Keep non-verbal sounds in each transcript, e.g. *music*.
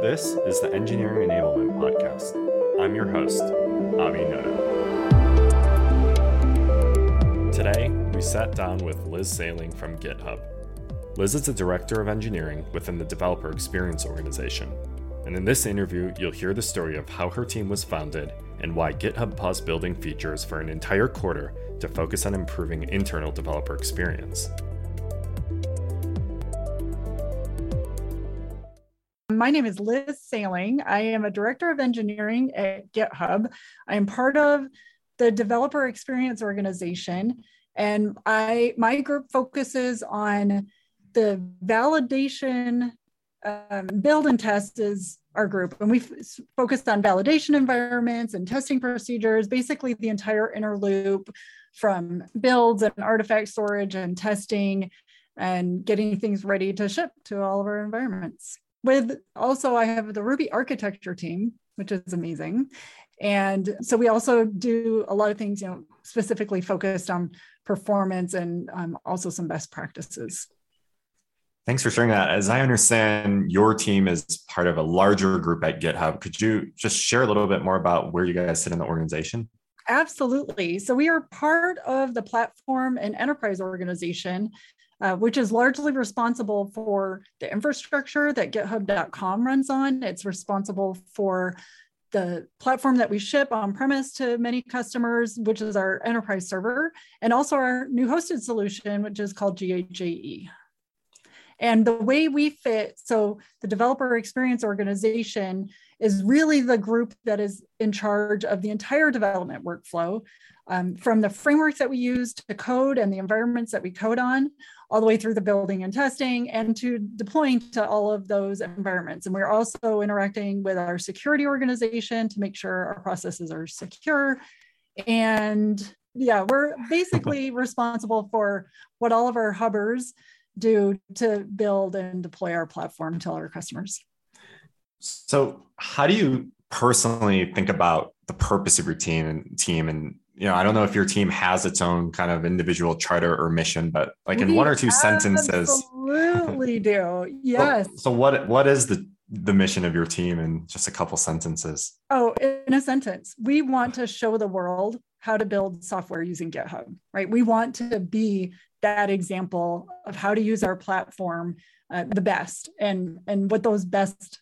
This is the Engineering Enablement Podcast. I'm your host, Abi Noda. Today, we sat down with Liz Saling from GitHub. Liz is the Director of Engineering within the Developer Experience Organization. And in this interview, you'll hear the story of how her team was founded and why GitHub paused building features for an entire quarter to focus on improving internal developer experience. My name is Liz Saling. I am a director of engineering at GitHub. I am part of the developer experience organization and I my group focuses on the validation um, build and test is our group and we focused on validation environments and testing procedures basically the entire inner loop from builds and artifact storage and testing and getting things ready to ship to all of our environments with also I have the Ruby architecture team, which is amazing. And so we also do a lot of things, you know, specifically focused on performance and um, also some best practices. Thanks for sharing that. As I understand, your team is part of a larger group at GitHub. Could you just share a little bit more about where you guys sit in the organization? Absolutely. So we are part of the platform and enterprise organization uh, which is largely responsible for the infrastructure that github.com runs on. It's responsible for the platform that we ship on premise to many customers, which is our enterprise server, and also our new hosted solution, which is called GHAE. And the way we fit, so the developer experience organization is really the group that is in charge of the entire development workflow, um, from the frameworks that we use to code and the environments that we code on, all the way through the building and testing and to deploying to all of those environments. And we're also interacting with our security organization to make sure our processes are secure. And yeah, we're *laughs* basically responsible for what all of our hubbers do to build and deploy our platform to our customers. So, how do you personally think about the purpose of your team and team and you know, I don't know if your team has its own kind of individual charter or mission, but like we in one or two sentences. *laughs* Absolutely do. Yes. So, so what what is the the mission of your team in just a couple sentences? Oh, in a sentence, we want to show the world how to build software using GitHub, right? We want to be that example of how to use our platform uh, the best and and what those best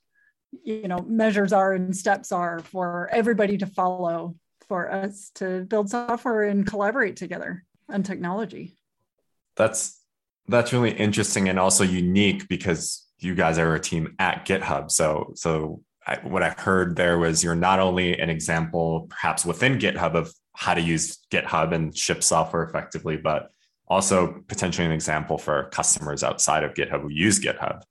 you know measures are and steps are for everybody to follow for us to build software and collaborate together on technology. That's that's really interesting and also unique because you guys are a team at GitHub. So so I, what I heard there was you're not only an example, perhaps within GitHub, of how to use GitHub and ship software effectively, but also potentially an example for customers outside of GitHub who use GitHub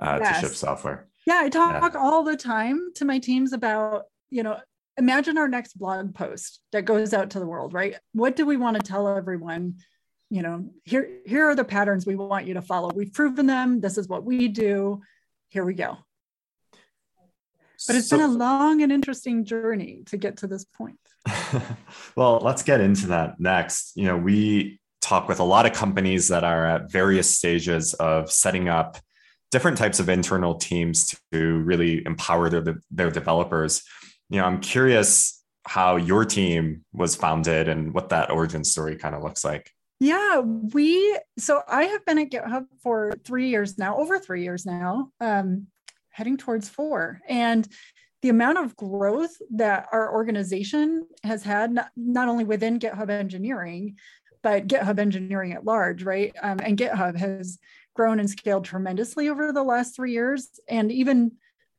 uh, yes. to ship software. Yeah, I talk yeah. all the time to my teams about you know imagine our next blog post that goes out to the world, right? What do we want to tell everyone? You know, here, here are the patterns we want you to follow. We've proven them. This is what we do. Here we go. But it's so, been a long and interesting journey to get to this point. *laughs* well, let's get into that next. You know, we talk with a lot of companies that are at various stages of setting up different types of internal teams to really empower their, their developers you know, I'm curious how your team was founded and what that origin story kind of looks like. Yeah, we so I have been at GitHub for three years now, over three years now, um, heading towards four. And the amount of growth that our organization has had, not, not only within GitHub engineering, but GitHub engineering at large, right? Um, and GitHub has grown and scaled tremendously over the last three years. And even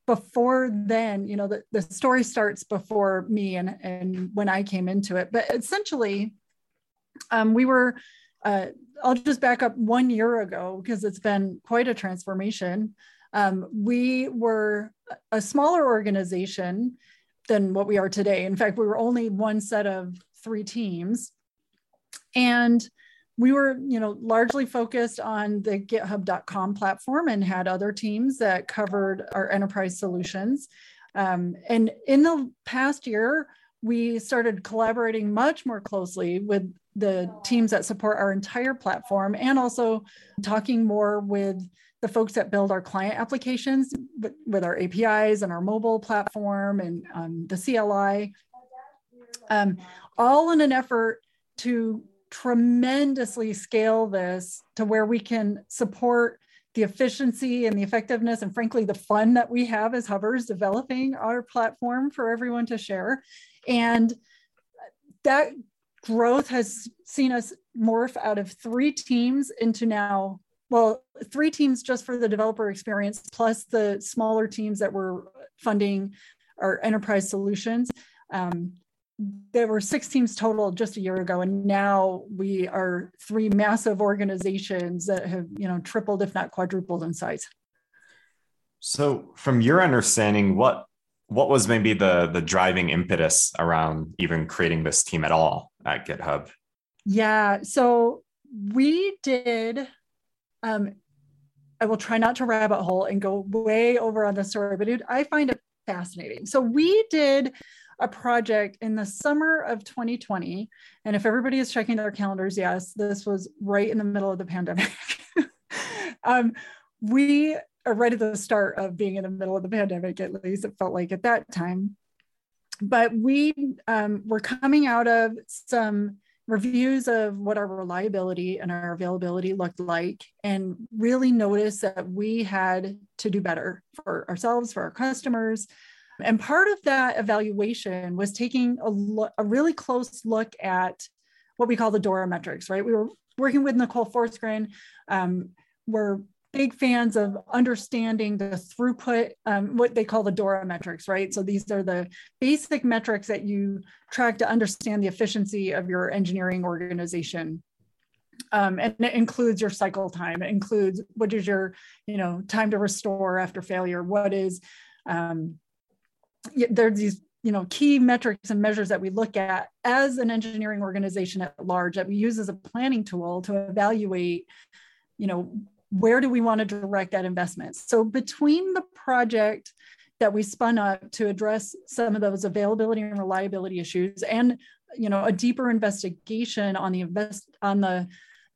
before then, you know, the, the story starts before me and, and when I came into it. But essentially, um, we were, uh, I'll just back up one year ago because it's been quite a transformation. Um, we were a smaller organization than what we are today. In fact, we were only one set of three teams. And we were you know largely focused on the github.com platform and had other teams that covered our enterprise solutions. Um, and in the past year we started collaborating much more closely with the teams that support our entire platform and also talking more with the folks that build our client applications with, our APIs and our mobile platform and um, the CLI, um, all in an effort to tremendously scale this to where we can support the efficiency and the effectiveness and frankly the fun that we have as hubbers developing our platform for everyone to share. And that growth has seen us morph out of three teams into now well three teams just for the developer experience plus the smaller teams that were funding our enterprise solutions. Um, there were six teams total just a year ago and now we are three massive organizations that have you know tripled if not quadrupled in size. So from your understanding what what was maybe the the driving impetus around even creating this team at all at github? Yeah so we did um i will try not to rabbit hole and go way over on the story but i find it fascinating. So we did a project in the summer of 2020. And if everybody is checking their calendars, yes, this was right in the middle of the pandemic. *laughs* um, we are right at the start of being in the middle of the pandemic, at least it felt like at that time. But we um, were coming out of some reviews of what our reliability and our availability looked like and really noticed that we had to do better for ourselves for our customers and part of that evaluation was taking a, a really close look at what we call the DORA metrics, right? We were working with Nicole Forsgren. Um, we're big fans of understanding the throughput, um, what they call the DORA metrics, right? So these are the basic metrics that you track to understand the efficiency of your engineering organization. Um, and it includes your cycle time. It includes what is your, you know, time to restore after failure. What is um, there's these you know key metrics and measures that we look at as an engineering organization at large that we use as a planning tool to evaluate you know where do we want to direct that investment. So between the project that we spun up to address some of those availability and reliability issues and you know a deeper investigation on the invest on the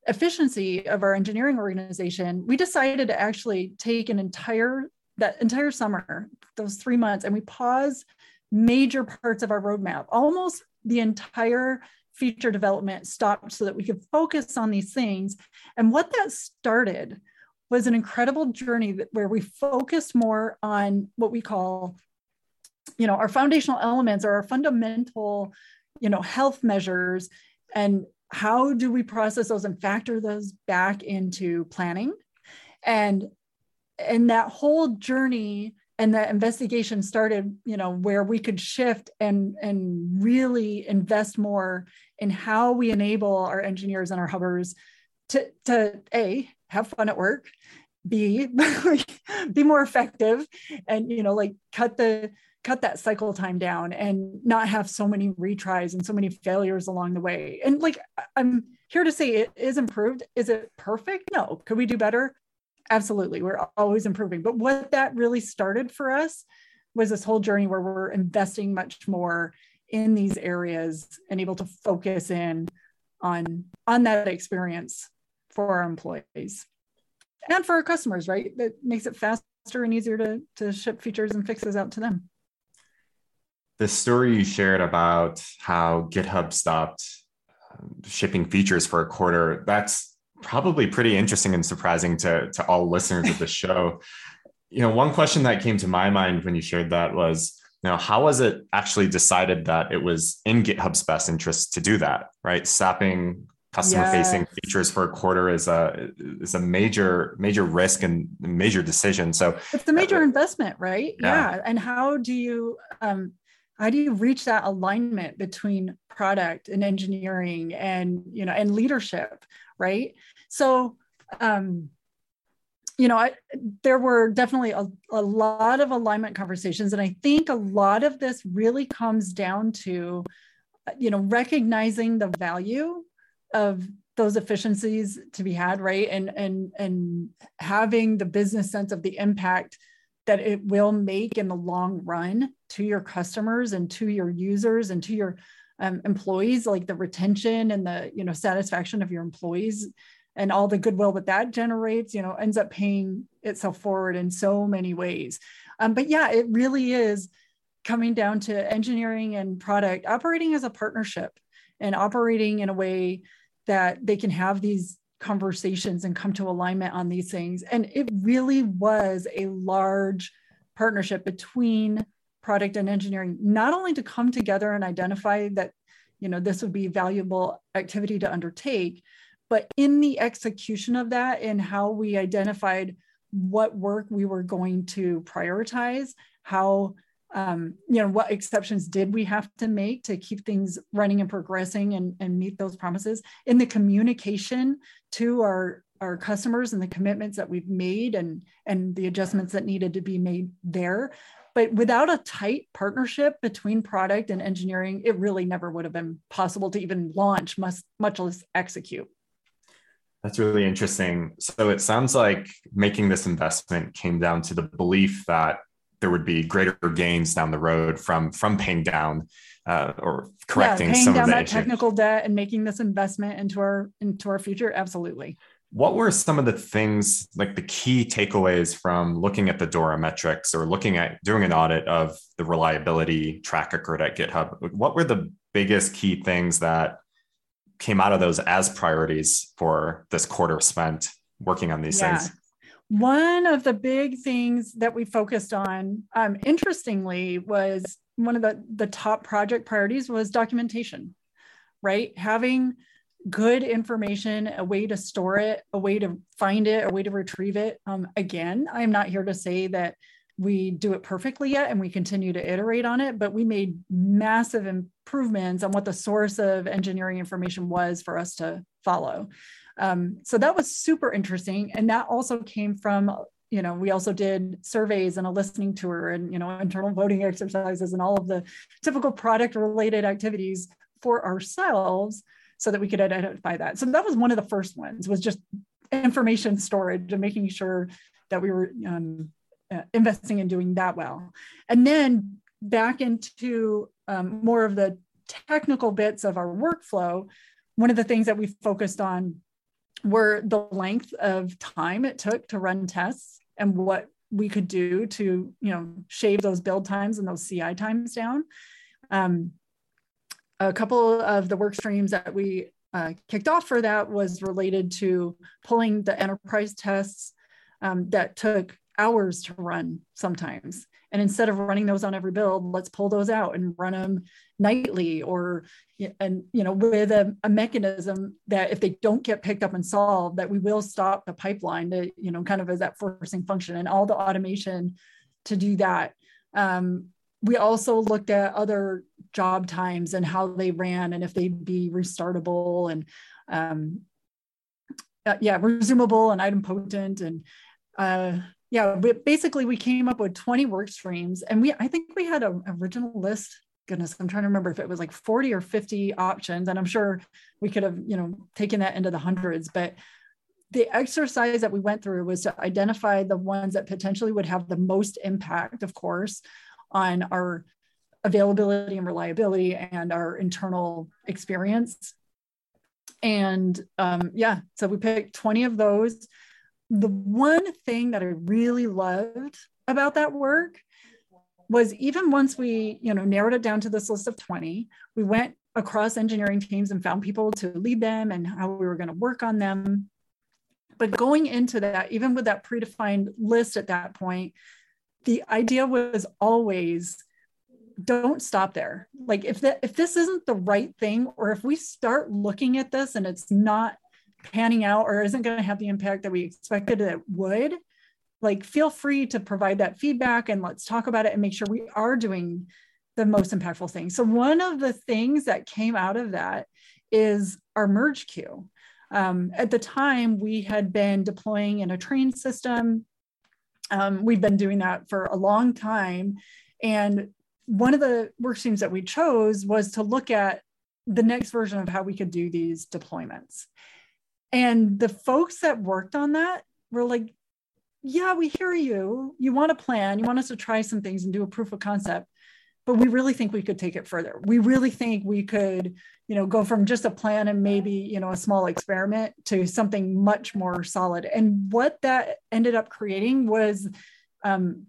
efficiency of our engineering organization we decided to actually take an entire that entire summer, those three months, and we paused major parts of our roadmap. Almost the entire feature development stopped so that we could focus on these things. And what that started was an incredible journey where we focused more on what we call, you know, our foundational elements or our fundamental, you know, health measures and how do we process those and factor those back into planning and and that whole journey and that investigation started you know where we could shift and and really invest more in how we enable our engineers and our hubbers to to a have fun at work b *laughs* be more effective and you know like cut the cut that cycle time down and not have so many retries and so many failures along the way. And like i'm here to say it is improved. Is it perfect? No. Could we do better absolutely we're always improving. But what that really started for us was this whole journey where we're investing much more in these areas and able to focus in on on that experience for our employees and for our customers right? That makes it faster and easier to to ship features and fixes out to them. The story you shared about how github stopped um, shipping features for a quarter that's probably pretty interesting and surprising to, to all listeners of the *laughs* show. You know, one question that came to my mind when you shared that was, you know, how was it actually decided that it was in GitHub's best interest to do that, right? Sapping customer facing yes. features for a quarter is a is a major major risk and major decision so it's a major uh, investment right yeah. yeah. and how do you um how do you reach that alignment between product and engineering and you know and leadership right? So um you know I, there were definitely a, a lot of alignment conversations and i think a lot of this really comes down to you know recognizing the value of those efficiencies to be had right? And and and having the business sense of the impact that it will make in the long run to your customers and to your users and to your um, employees, like the retention and the you know satisfaction of your employees and all the goodwill that that generates, you know, ends up paying itself forward in so many ways. Um, but yeah, it really is coming down to engineering and product operating as a partnership and operating in a way that they can have these conversations and come to alignment on these things. And it really was a large partnership between product and engineering, not only to come together and identify that, you know, this would be valuable activity to undertake, but in the execution of that and how we identified what work we were going to prioritize, how um, you know, what exceptions did we have to make to keep things running and progressing and, and meet those promises in the communication to our our customers and the commitments that we've made and and the adjustments that needed to be made there but without a tight partnership between product and engineering it really never would have been possible to even launch much, much less execute. That's really interesting. So it sounds like making this investment came down to the belief that there would be greater gains down the road from from paying down uh, or correcting yeah, paying some down of the that issues. technical debt and making this investment into our into our future. Absolutely what were some of the things like the key takeaways from looking at the dora metrics or looking at doing an audit of the reliability track record at github what were the biggest key things that came out of those as priorities for this quarter spent working on these yeah. things one of the big things that we focused on, um, interestingly, was one of the, the top project priorities was documentation, right? Having good information, a way to store it, a way to find it, a way to retrieve it. Um, again, I'm not here to say that we do it perfectly yet and we continue to iterate on it, but we made massive improvements on what the source of engineering information was for us to follow. Um, so that was super interesting. And that also came from, you know, we also did surveys and a listening tour and, you know, internal voting exercises and all of the typical product related activities for ourselves so that we could identify that. So that was one of the first ones was just information storage and making sure that we were um, uh, investing in doing that well. And then back into um, more of the technical bits of our workflow, one of the things that we focused on were the length of time it took to run tests and what we could do to you know shave those build times and those ci times down um, a couple of the work streams that we uh, kicked off for that was related to pulling the enterprise tests um, that took hours to run sometimes. And instead of running those on every build let's pull those out and run them nightly or and you know with a, a, mechanism that if they don't get picked up and solved that we will stop the pipeline to you know kind of as that forcing function and all the automation to do that. Um, we also looked at other job times and how they ran and if they'd be restartable and um, uh, yeah resumable and idempotent and uh, yeah basically we came up with 20 work streams and we i think we had an original list. Goodness i'm trying to remember if it was like 40 or 50 options and i'm sure we could have you know taken that into the hundreds but the exercise that we went through was to identify the ones that potentially would have the most impact of course on our availability and reliability and our internal experience and um, yeah so we picked 20 of those the one thing that I really loved about that work was even once we, you know, narrowed it down to this list of 20, we went across engineering teams and found people to lead them and how we were going to work on them. But going into that, even with that predefined list at that point, the idea was always don't stop there. Like if that if this isn't the right thing, or if we start looking at this and it's not panning out or isn't going to have the impact that we expected it would, like feel free to provide that feedback and let's talk about it and make sure we are doing the most impactful thing. So one of the things that came out of that is our merge queue. Um, at the time, we had been deploying in a train system. Um, we've been doing that for a long time. And one of the work streams that we chose was to look at the next version of how we could do these deployments. And the folks that worked on that were like, yeah, we hear you. You want a plan. You want us to try some things and do a proof of concept. But we really think we could take it further. We really think we could, you know, go from just a plan and maybe, you know, a small experiment to something much more solid. And what that ended up creating was um,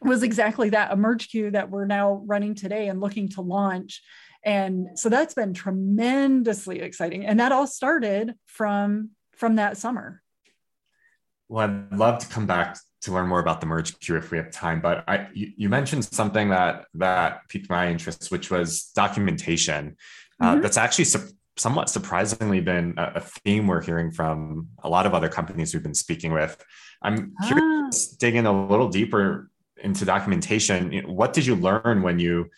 was exactly that emerge queue that we're now running today and looking to launch. And so that's been tremendously exciting. And that all started from from that summer. Well, I'd love to come back to learn more about the merge queue if we have time. But I, you, you mentioned something that that piqued my interest, which was documentation. Uh, mm-hmm. Uh, that's actually su- somewhat surprisingly been a, a, theme we're hearing from a lot of other companies we've been speaking with. I'm curious, ah. digging a little deeper into documentation. What did you learn when you,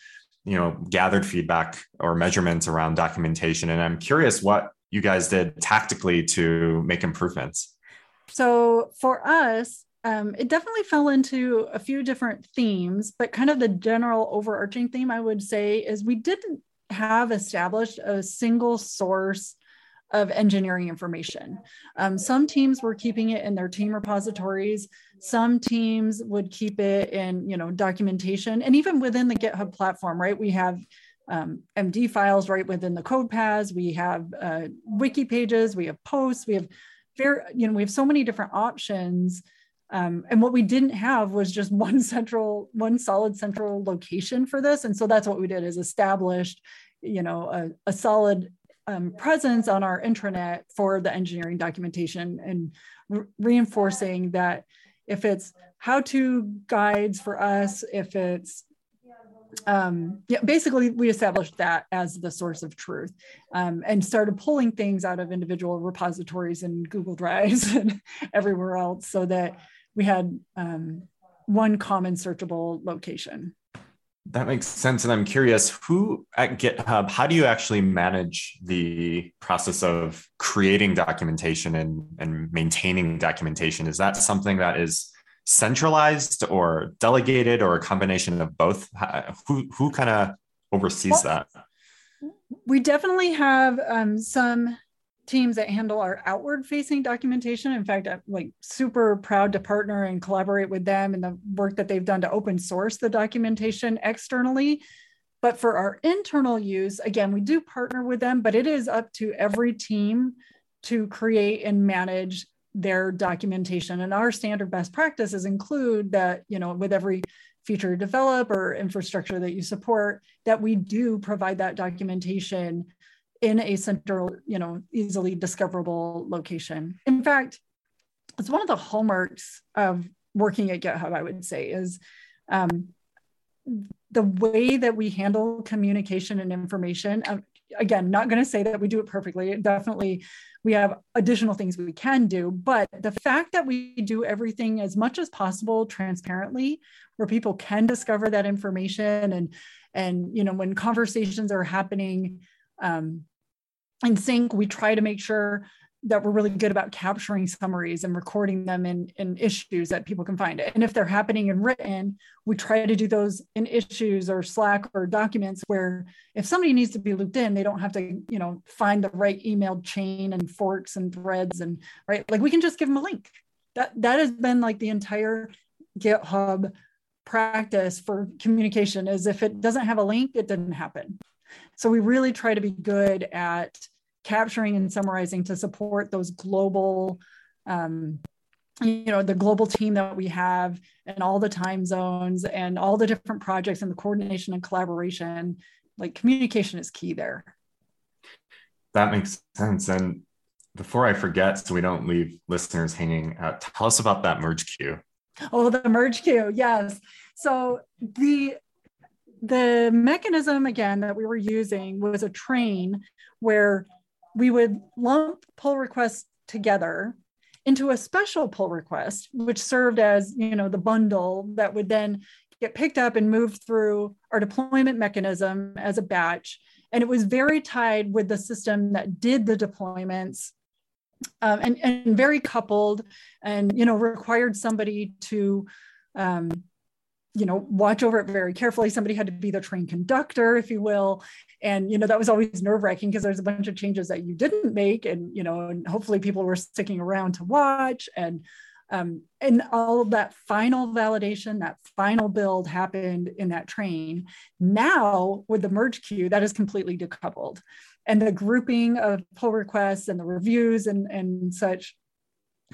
you know, gathered feedback or measurements around documentation? And I'm curious what you guys did tactically to make improvements. So for us, um, it definitely fell into a few different themes, but kind of the general overarching theme I would say is we didn't have established a single source of engineering information. Um, some teams were keeping it in their team repositories. Some teams would keep it in, you know, documentation, and even within the GitHub platform, right? We have um, MD files right within the code paths. We have uh, wiki pages. We have posts. We have very, you know, we have so many different options um, and what we didn't have was just *laughs* one central, one solid central location for this. And so that's what we did is established, you know, a, a solid um, presence on our intranet for the engineering documentation and re- reinforcing that if it's how-to guides for us, if it's um, yeah, basically we established that as the source of truth um, and started pulling things out of individual repositories and Google Drives *laughs* and everywhere else so that we had um, one common searchable location. That makes sense. And I'm curious who at GitHub, how do you actually manage the process of creating documentation and, and maintaining documentation? Is that something that is centralized or delegated or a combination of both? Who, who kind of oversees well, that? We definitely have um, some teams that handle our outward facing documentation. In fact, I'm like super proud to partner and collaborate with them and the work that they've done to open source the documentation externally. But for our internal use, again, we do partner with them, but it is up to every team to create and manage their documentation. And our standard best practices include that, you know, with every feature develop or infrastructure that you support, that we do provide that documentation in a central, you know, easily discoverable location. In fact, it's one of the hallmarks of working at GitHub, I would say, is um, the way that we handle communication and information. Um, again, not going to say that we do it perfectly. Definitely, we have additional things we can do. But the fact that we do everything as much as possible transparently, where people can discover that information, and and you know when conversations are happening um, in sync. We try to make sure that we're really good about capturing summaries and recording them in, in issues that people can find. It. And if they're happening in written, we try to do those in issues or Slack or documents where if somebody needs to be looped in, they don't have to, you know, find the right email chain and forks and threads and right. Like we can just give them a link. That that has been like the entire GitHub practice for communication is if it doesn't have a link, it didn't happen. So we really try to be good at capturing and summarizing to support those global, um, you know, the global team that we have and all the time zones and all the different projects and the coordination and collaboration. Like communication is key there. That makes sense. And before I forget, so we don't leave listeners hanging out, tell us about that merge queue. Oh, the merge queue. Yes. So the the mechanism again that we were using was a train where we would lump pull requests together into a special pull request which served as you know the bundle that would then get picked up and moved through our deployment mechanism as a batch. And it was very tied with the system that did the deployments um, and, and very coupled and you know required somebody to um, you know watch over it very carefully somebody had to be the train conductor if you will and you know that was always nerve wracking because there's a bunch of changes that you didn't make and you know and hopefully people were sticking around to watch and Um, and all of that final validation, that final build happened in that train. Now, with the merge queue, that is completely decoupled. And the grouping of pull requests and the reviews and, and such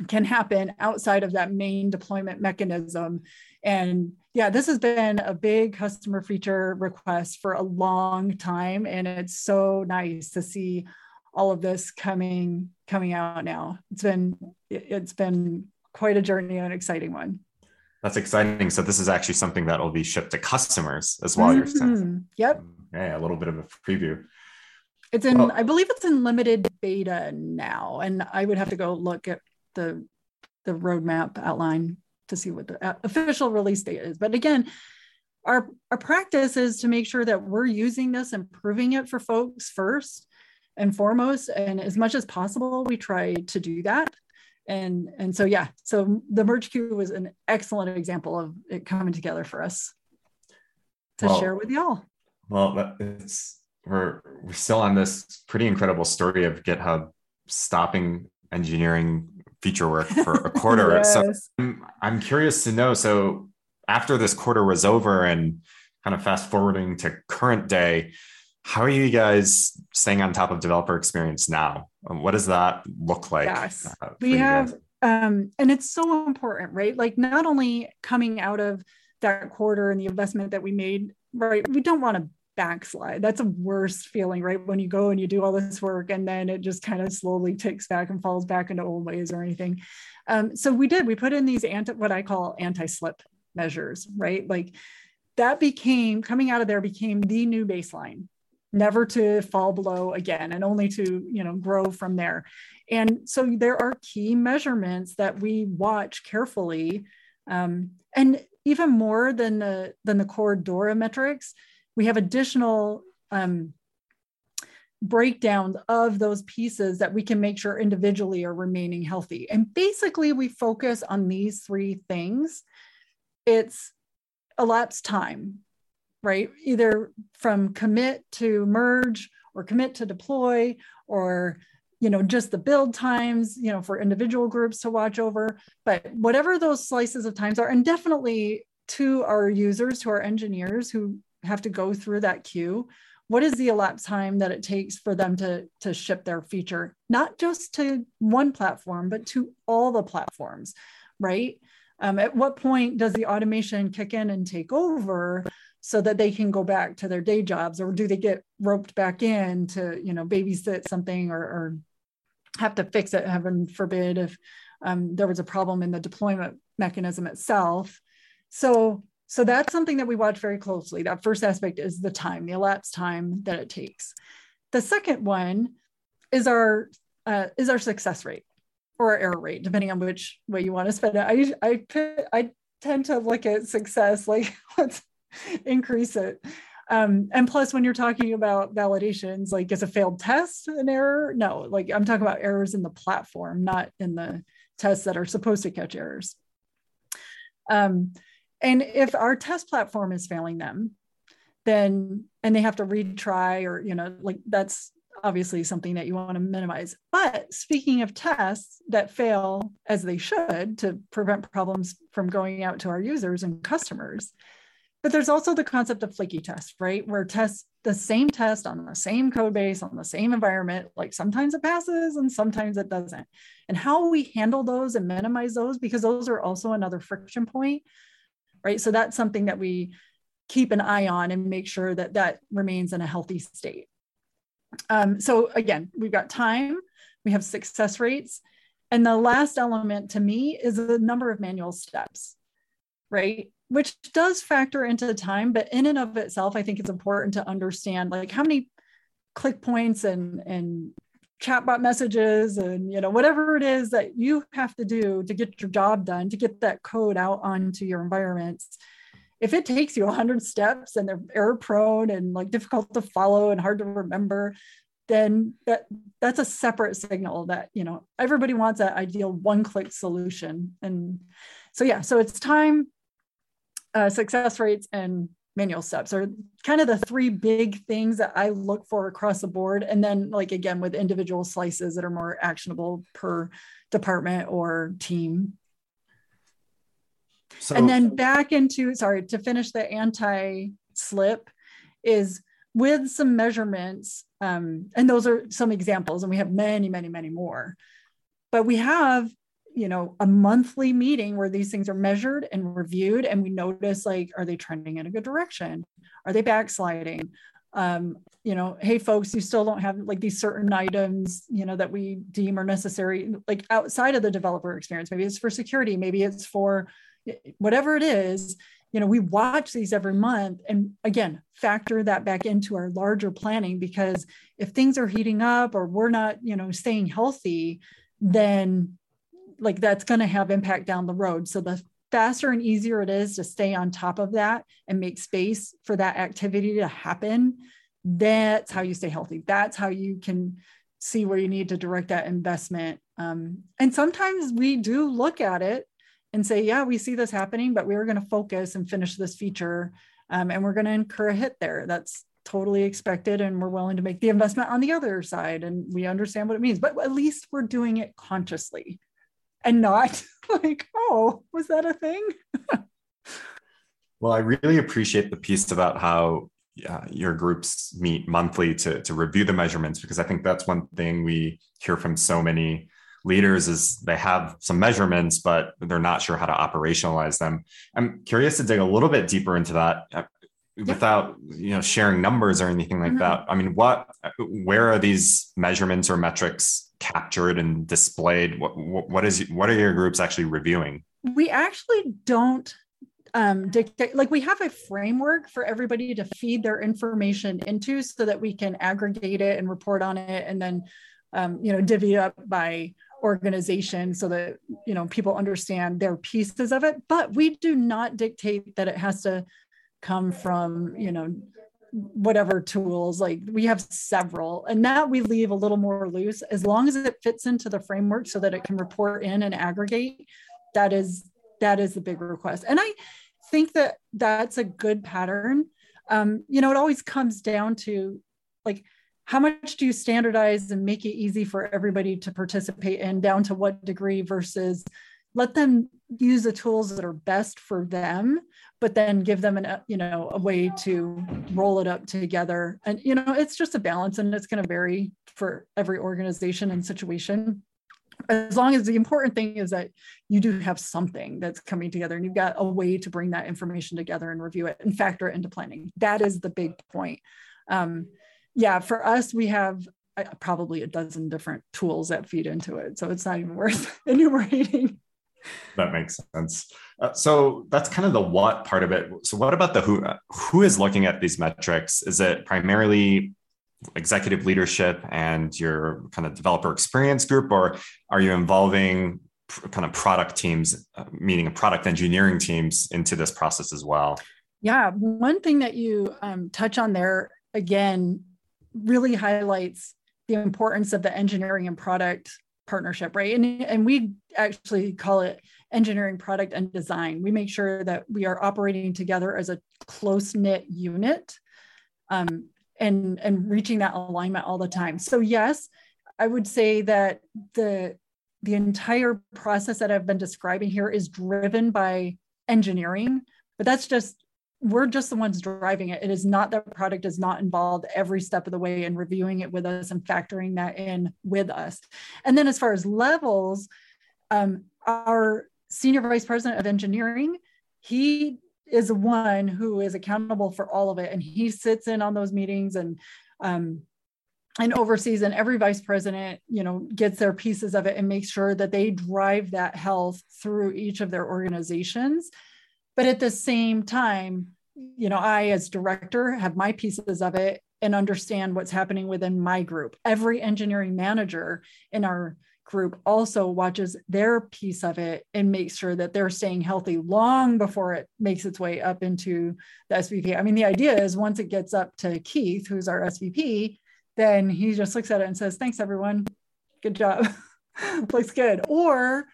can happen outside of that main deployment mechanism. And yeah, this has been a big customer feature request for a long time. And it's so nice to see all of this coming coming out now. It's been it's been quite a journey and an exciting one. That's exciting. So this is actually something that will be shipped to customers as well. Mm-hmm. You're. Yep. Yeah, a little bit of a preview. It's in, well, I believe it's in limited beta now, and I would have to go look at the the roadmap outline to see what the uh, official release date is. But again, our our practice is to make sure that we're using this and proving it for folks first and foremost, and as much as possible, we try to do that. And and so yeah, so the merge queue was an excellent example of it coming together for us to well, share with y'all. Well, it's we're we're still on this pretty incredible story of GitHub stopping engineering feature work for a quarter. *laughs* yes. So I'm, I'm curious to know. So after this quarter was over and kind of fast forwarding to current day, how are you guys staying on top of developer experience now? Um, what does that look like? Yes, uh, we have, um, and it's so important, right? Like not only coming out of that quarter and the investment that we made, right? We don't want to backslide. That's a worst feeling, right? When you go and you do all this work and then it just kind of slowly ticks back and falls back into old ways or anything. Um, so we did, we put in these anti, what I call anti-slip measures, right? Like that became coming out of there became the new baseline, never to fall below again and only to, you know, grow from there. And so there are key measurements that we watch carefully. Um, and even more than the than the core DORA metrics, we have additional um, breakdowns of those pieces that we can make sure individually are remaining healthy. And basically, we focus on these three things. It's elapsed time, right? Either from commit to merge or commit to deploy or you know just the build times you know for individual groups to watch over but whatever those slices of times are and definitely to our users to our engineers who have to go through that queue what is the elapsed time that it takes for them to to ship their feature? Not just to one platform but to all the platforms right? Um, at what point does the automation kick in and take over so that they can go back to their day jobs? Or do they get roped back in to you know babysit something or, or have to fix it heaven forbid if um, there was a problem in the deployment mechanism itself? So so that's something that we watch very closely. That first aspect is the time, the elapsed time that it takes. The second one is our uh, is our success rate or our error rate, depending on which way you want to spend it. I I I tend to look at success like *laughs* let's increase it. Um, and plus, when you're talking about validations, like is a failed test an error? No, like I'm talking about errors in the platform, not in the tests that are supposed to catch errors. Um, and if our test platform is failing them, then and they have to retry or you know like that's obviously something that you want to minimize. But speaking of tests that fail as they should to prevent problems from going out to our users and customers, but there's also the concept of flaky tests, right? Where tests the same test on the same code base on the same environment, like sometimes it passes and sometimes it doesn't. And how we handle those and minimize those, because those are also another friction point right? So that's something that we keep an eye on and make sure that that remains in a healthy state. Um, so again, we've got time, we have success rates, and the last element to me is the number of manual steps, right? Which does factor into the time, but in and of itself, I think it's important to understand like how many click points and and chatbot messages and you know whatever it is that you have to do to get your job done to get that code out onto your environments. If it takes you 100 steps and they're error prone and like difficult to follow and hard to remember then that that's a separate signal that you know everybody wants that ideal one click solution. And so yeah so it's time uh, success rates and manual steps are kind of the three big things that I look for across the board. And then, like, again, with individual slices that are more actionable per department or team. So, and then back into, sorry, to finish the anti slip is with some measurements. Um, and those are some examples, and we have many, many, many more. But we have you know a monthly meeting where these things are measured and reviewed and we notice like are they trending in a good direction? Are they backsliding? Um, you know hey folks you still don't have like these certain items you know that we deem are necessary like outside of the developer experience. Maybe it's for security maybe it's for whatever it is you know we watch these every month and again factor that back into our larger planning because if things are heating up or we're not you know staying healthy then like that's going to have impact down the road. So the faster and easier it is to stay on top of that and make space for that activity to happen, that's how you stay healthy. That's how you can see where you need to direct that investment. Um, and sometimes we do look at it and say, yeah, we see this happening, but we're going to focus and finish this feature. Um, and we're going to incur a hit there. That's totally expected. And we're willing to make the investment on the other side. And we understand what it means, but at least we're doing it consciously and not *laughs* like, oh, was that a thing? well, I really appreciate the piece about how uh, your groups meet monthly to, to review the measurements because I think that's one thing we hear from so many leaders is they have some measurements but they're not sure how to operationalize them. I'm curious to dig a little bit deeper into that uh, without you know sharing numbers or anything like mm-hmm. that. I mean, what where are these measurements or metrics captured and displayed? What, what is what are your groups actually reviewing? We actually don't um, dictate like we have a framework for everybody to feed their information into so that we can aggregate it and report on it and then um, you know divvy up by organization so that you know people understand their pieces of it but we do not dictate that it has to come from you know whatever tools like we have several and that we leave a little more loose. As long as it fits into the framework so that it can report in and aggregate that is that is the big request. And i think that that's a good pattern. Um, you know it always comes down to like how much do you standardize and make it easy for everybody to participate in down to what degree versus let them use the tools that are best for them but then give them an you know a way to roll it up together. And you know it's just a balance and it's going to vary for every organization and situation. As long as the important thing is that you do have something that's coming together and you've got a way to bring that information together and review it and factor it into planning. That is the big point. Um, yeah for us we have uh, probably a dozen different tools that feed into it. So it's not even worth *laughs* enumerating that makes sense. Uh, so that's kind of the what part of it. So what about the who? Who is looking at these metrics? Is it primarily executive leadership and your kind of developer experience group, or are you involving kind of product teams, uh, meaning product engineering teams, into this process as well? Yeah, one thing that you um, touch on there again really highlights the importance of the engineering and product partnership, right? And, and we actually call it engineering, product, and design. We make sure that we are operating together as a close knit unit um, and, and reaching that alignment all the time. So, yes, I would say that the the entire process that I've been describing here is driven by engineering, but that's just we're just the ones driving it. It is not that product is not involved every step of the way in reviewing it with us and factoring that in with us. And then as far as levels, um, our senior vice president of engineering, he is the one who is accountable for all of it, and he sits in on those meetings and um, and oversees. And every vice president, you know, gets their pieces of it and makes sure that they drive that health through each of their organizations but at the same time, you know, I as director have my pieces of it and understand what's happening within my group. Every engineering manager in our group also watches their piece of it and makes sure that they're staying healthy long before it makes its way up into the SVP. I mean, the idea is once it gets up to Keith, who's our SVP, then he just looks at it and says, Thanks, everyone. Good job. *laughs* Looks good. Or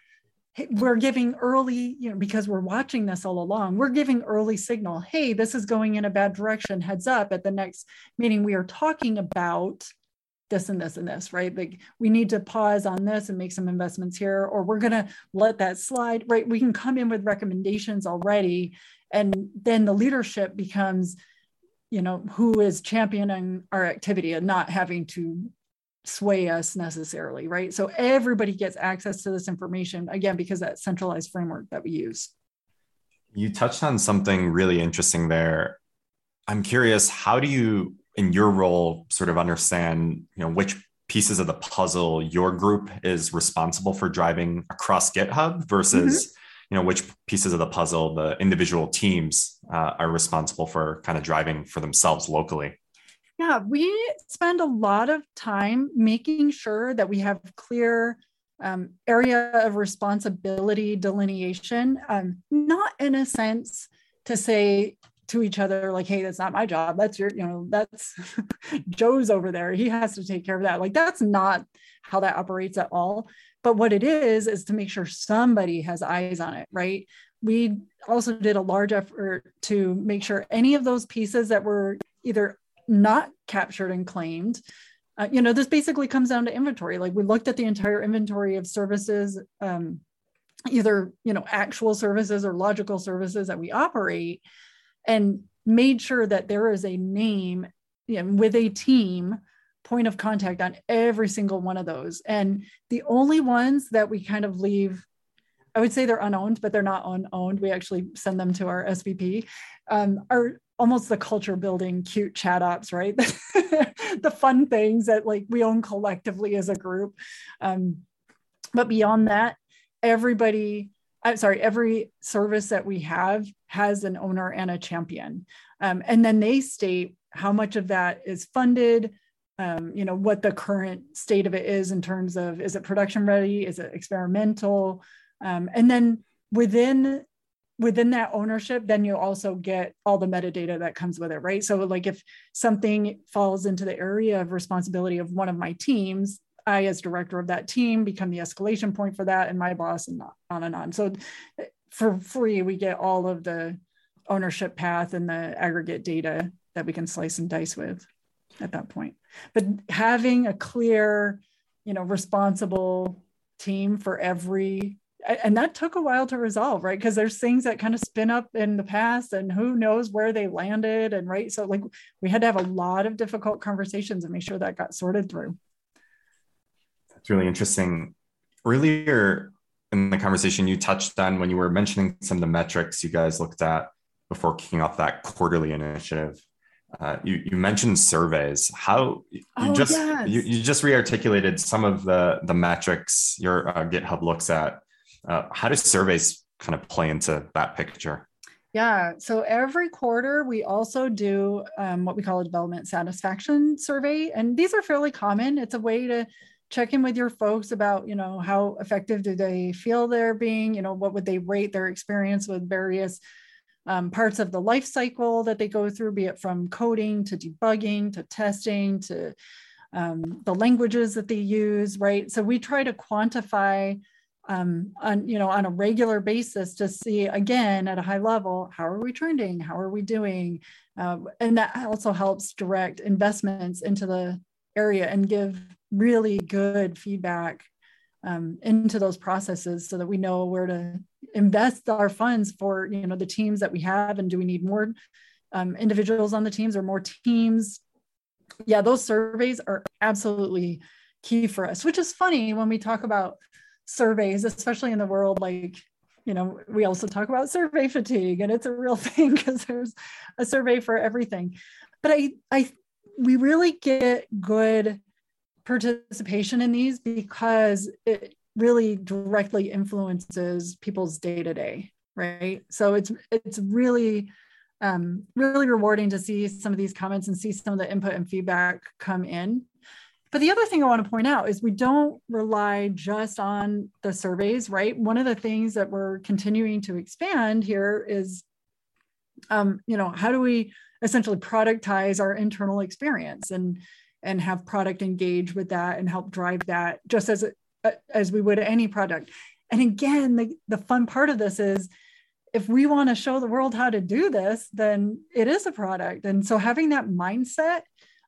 we're giving early, you know, because we're watching this all along, we're giving early signal. Hey, this is going in a bad direction. Heads up at the next meeting, we are talking about this and this and this, right? Like we need to pause on this and make some investments here, or we're going to let that slide, right? We can come in with recommendations already. And then the leadership becomes, you know, who is championing our activity and not having to sway us necessarily, right? So everybody gets access to this information, again, because that centralized framework that we use. You touched on something really interesting there. I'm curious, how do you in your role sort of understand you know which pieces of the puzzle your group is responsible for driving across github versus mm-hmm. you know which pieces of the puzzle the individual teams uh, are responsible for kind of driving for themselves locally yeah we spend a lot of time making sure that we have clear um, area of responsibility delineation um, not in a sense to say to each other like hey that's not my job. That's your you know that's *laughs* joe's over there. He has to take care of that. Like that's not how that operates at all. But what it is is to make sure somebody has eyes on it right? We also did a large effort to make sure any of those pieces that were either not captured and claimed uh, you know this basically comes down to inventory like we looked at the entire inventory of services um, either you know actual services or logical services that we operate and made sure that there is a name you know, with a team point of contact on every single one of those. And the only ones that we kind of leave, I would say they're unowned, but they're not unowned. We actually send them to our SVP, um, are almost the culture building cute chat ops, right? *laughs* the fun things that like we own collectively as a group. Um, but beyond that, everybody I'm sorry, every service that we have has an owner and a champion. Um, and then they state how much of that is funded, um, you know, what the current state of it is in terms of is it production ready, is it experimental? Um, and then within within that ownership then you also get all the metadata that comes with it right so like if something falls into the area of responsibility of one of my teams I, as director of that team, become the escalation point for that, and my boss, and on and on. So, for free, we get all of the ownership path and the aggregate data that we can slice and dice with at that point. But having a clear, you know, responsible team for every and that took a while to resolve right because there's things that kind of spin up in the past and who knows where they landed and right so like we had to have a lot of difficult conversations and make sure that got sorted through that's really interesting. Earlier in the conversation, you touched on when you were mentioning some of the metrics you guys looked at before kicking off that quarterly initiative. Uh, you, you mentioned surveys. How you oh, just yes. you, you just rearticulated some of the the metrics your uh, GitHub looks at. Uh, how do surveys kind of play into that picture? Yeah. So every quarter, we also do um, what we call a development satisfaction survey. And these are fairly common. It's a way to check in with your folks about you know how effective do they feel they're being you know what would they rate their experience with various um, parts of the life cycle that they go through be it from coding to debugging to testing to um, the languages that they use right so we try to quantify um, on you know on a regular basis to see again at a high level how are we trending? How are we doing? Uh, and that also helps direct investments into the area and give really good feedback um, into those processes so that we know where to invest our funds for you know the teams that we have and do we need more um, individuals on the teams or more teams. Yeah those surveys are absolutely key for us which is funny when we talk about surveys especially in the world like you know we also talk about survey fatigue and it's a real *laughs* thing because there's a survey for everything. But i i we really get good participation in these because it really directly influences people's day to day right? So it's it's really um, really rewarding to see some of these comments and see some of the input and feedback come in but the other thing i want to point out is we don't rely just on the surveys right? One of the things that we're continuing to expand here is um, you know how do we essentially productize our internal experience and and have product engage with that and help drive that just as as we would any product. And again the, the fun part of this is if we want to show the world how to do this then it is a product. And so having that mindset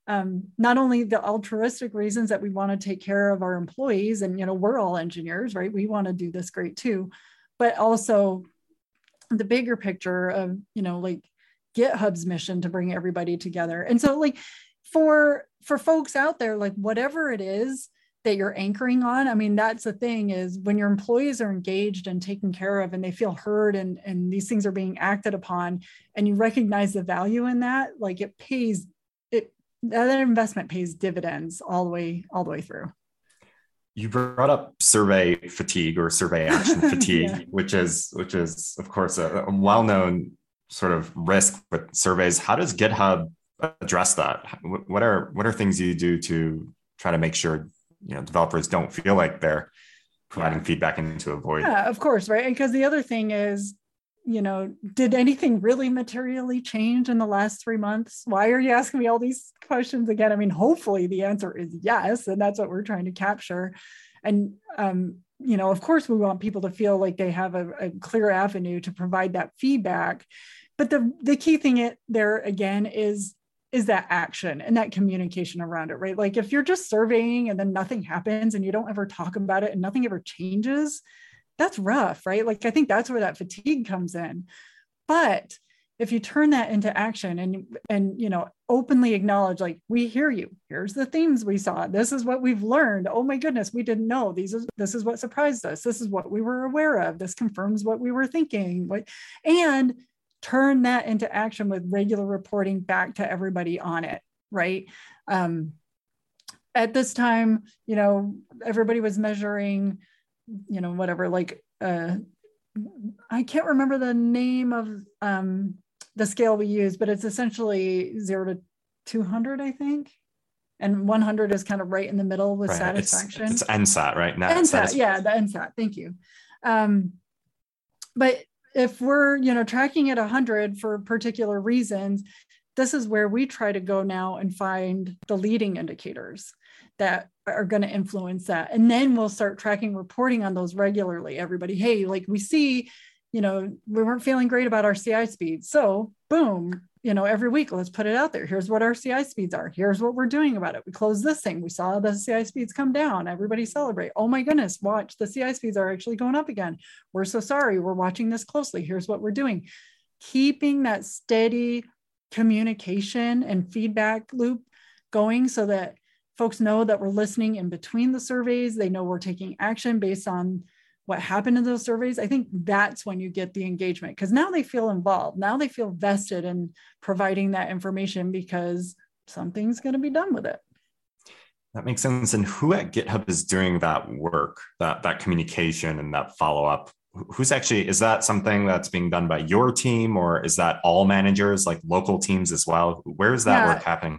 um, not only the altruistic reasons that we want to take care of our employees and you know we're all engineers right? We want to do this great too but also the bigger picture of you know like github's mission to bring everybody together. And so like for for folks out there like whatever it is that you're anchoring on i mean that's the thing is when your employees are engaged and taken care of and they feel heard and and these things are being acted upon and you recognize the value in that like it pays that investment pays dividends all the way all the way through. You brought up survey fatigue or survey action *laughs* fatigue yeah. which is which is of course a, a well-known sort of risk with surveys. How does github address that? What are what are things you do to try to make sure you know developers don't feel like they're providing yeah. feedback into a void yeah of course right? Because the other thing is you know did anything really materially change in the last three months? Why are you asking me all these questions again? I mean hopefully the answer is yes and that's what we're trying to capture. And um, you know of course we want people to feel like they have a, a clear avenue to provide that feedback. But the the key thing it, there again is is that action and that communication around it, right? Like if you're just surveying and then nothing happens and you don't ever talk about it and nothing ever changes, that's rough, right? Like I think that's where that fatigue comes in. But if you turn that into action and and you know openly acknowledge like we hear you. Here's the themes we saw. This is what we've learned. Oh my goodness we didn't know. These is this is what surprised us. This is what we were aware of. This confirms what we were thinking. What and turn that into action with regular reporting back to everybody on it, right? Um, at this time, you know, everybody was measuring, you know, whatever, like, uh, I can't remember the name of um, the scale we use, but it's essentially zero to 200, I think. And 100 is kind of right in the middle with right. satisfaction. It's, it's NSAT, right? Not NSAT, yeah, the NSAT. Thank you. Um, but if we're you know tracking at 100 for particular reasons this is where we try to go now and find the leading indicators that are going to influence that and then we'll start tracking reporting on those regularly everybody hey like we see you know we weren't feeling great about our ci speed so boom you know, every week, let's put it out there. Here's what our CI speeds are. Here's what we're doing about it. We closed this thing. We saw the CI speeds come down. Everybody celebrate. Oh my goodness, watch the CI speeds are actually going up again. We're so sorry. We're watching this closely. Here's what we're doing. Keeping that steady communication and feedback loop going so that folks know that we're listening in between the surveys. They know we're taking action based on what happened in those surveys, I think that's when you get the engagement because now they feel involved. Now they feel vested in providing that information because something's going to be done with it. That makes sense. And who at GitHub is doing that work, that that communication and that follow up? Who's actually is that something that's being done by your team, or is that all managers, like local teams as well? Where is that yeah. work happening?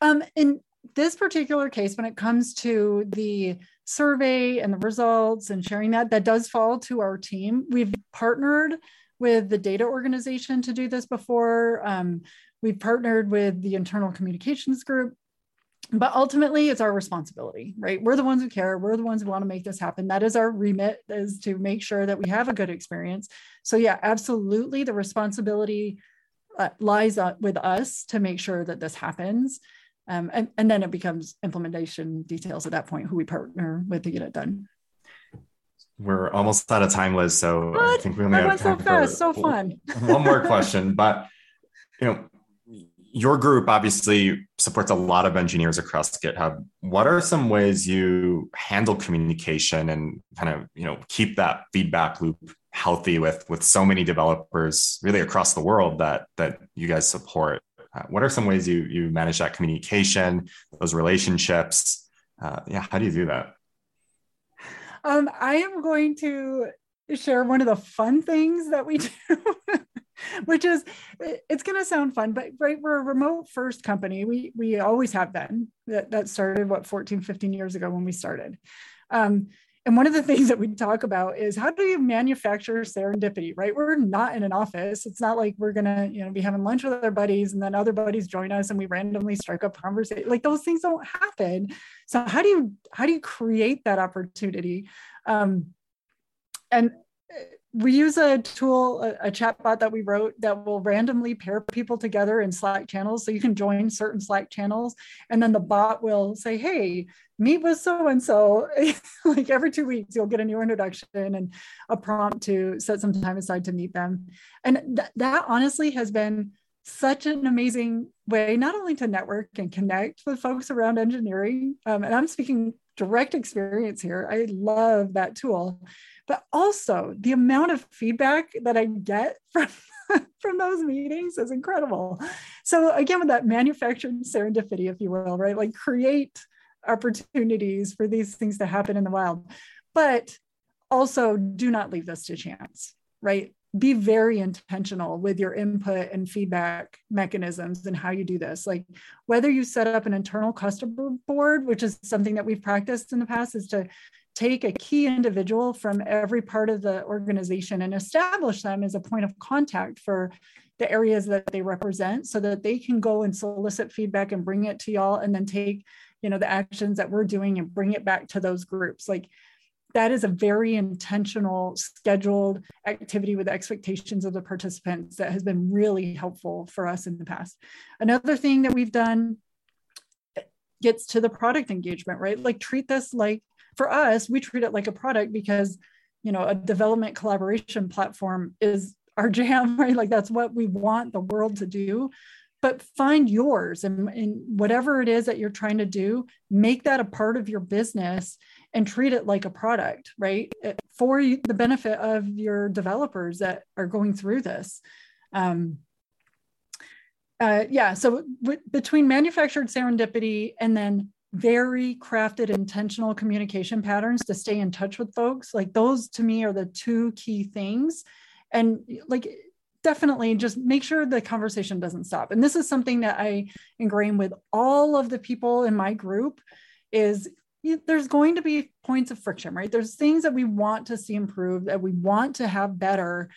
Um, in this particular case, when it comes to the survey and the results and sharing that, that does fall to our team. We've partnered with the data organization to do this before. Um, we've partnered with the internal communications group. But ultimately, it's our responsibility, right? We're the ones who care. We're the ones who want to make this happen. That is our remit, is to make sure that we have a good experience. So, yeah, absolutely, the responsibility uh, lies with us to make sure that this happens. Um, and, and then it becomes implementation details at that point, who we partner with to get it done. We're almost out of time, Liz. So what? I think we only I have time so fast, so fun. *laughs* one more question, *laughs* but you know, your group obviously supports a lot of engineers across GitHub. What are some ways you handle communication and kind of you know keep that feedback loop healthy with with so many developers really across the world that that you guys support? Uh, what are some ways you you manage that communication, those relationships? Uh, yeah, how do you do that? Um, I am going to share one of the fun things that we *laughs* do, which is it's going to sound fun, but right, we're a remote first company. We we always have been. That that started what 14, 15 years ago when we started. Um, and one of the *laughs* things that we talk about is how do you manufacture serendipity, right? We're not in an office. It's not like we're gonna, you know, be having lunch with our buddies and then other buddies join us and we randomly strike up conversation. Like those things don't happen. So how do you how do you create that opportunity? Um, and we use a tool, a, a chat bot that we wrote that will randomly pair people together in Slack channels. So you can join certain Slack channels, and then the bot will say, "Hey, meet with so and so." Like every two weeks, you'll get a new introduction and a prompt to set some time aside to meet them. And th- that honestly has been such an amazing way not only to network and connect with folks around engineering um, and i'm speaking direct experience here i love that tool but also the amount of feedback that I get *laughs* from from those meetings is incredible. So again, with that manufactured serendipity, if you will, right? Like create opportunities for these things to happen in the wild, but also do not leave this to chance, right? Be very intentional with your input and feedback mechanisms and how you do this. Like whether you set up an internal customer board, which is something that we've practiced in the past, is to take a key individual from every part of the organization and establish them as a point of contact for the areas that they represent so that they can go and solicit feedback and bring it to y'all and then take you know the actions that we're doing and bring it back to those groups. Like that is a very intentional scheduled activity with expectations of the participants that has been really helpful for us in the past. Another thing that we've done gets to the product engagement right? Like treat this like for us, we treat it like a product because, you know, a development collaboration platform is our *laughs* jam, right? Like that's what we want the world to do. But find yours and, and whatever it is that you're trying to do, make that a part of your business and treat it like a product, right? For the benefit of your developers that are going through this. Um, uh, yeah, so w- between manufactured serendipity and then very crafted intentional communication patterns to stay in touch with folks. Like those to me are the two key things. And like definitely just make sure the conversation doesn't stop. And this is something that i ingrain with all of the people in my group is there's going to be points of friction right? There's things that we want to see improved that we want to have better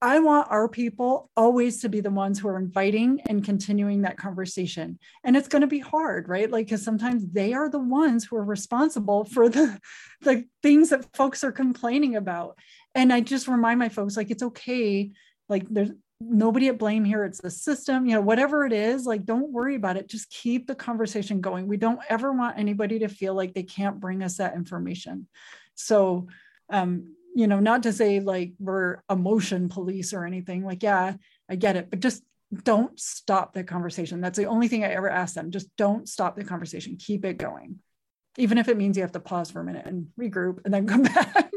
I want our people always to be the ones who are inviting and continuing that conversation. And it's going to be hard, right? Like, because sometimes they are the ones who are responsible for the, the things that folks are complaining about. And I just remind my folks, like, it's okay. Like, there's nobody at blame here. It's the system, you know, whatever it is, like, don't worry about it. Just keep the conversation going. We don't ever want anybody to feel like they can't bring us that information. So, um, you know, not to say like we're emotion police or anything. Like, yeah, I get it, but just don't stop the conversation. That's the only thing I ever ask them. Just don't stop the conversation. Keep it going. Even if it means you have to pause for a minute and regroup and then come *laughs* back.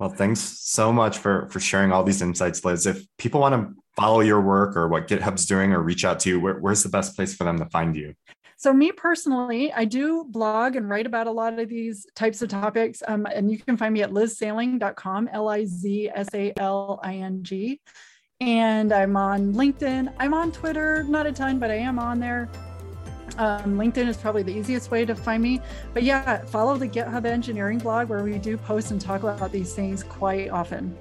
well, thanks so much for for sharing all these insights, Liz. If people want to follow your work or what GitHub's doing or reach out to you, where, where's the best place for them to find you? So, me personally, I do blog and write about a lot of these types of topics. Um, and you can find me at lizsaling.com, L I Z S A L I N G. And I'm on LinkedIn. I'm on Twitter, not a ton, but I am on there. Um, LinkedIn is probably the easiest way to find me. But yeah, follow the GitHub engineering blog where we do post and talk about these things quite often.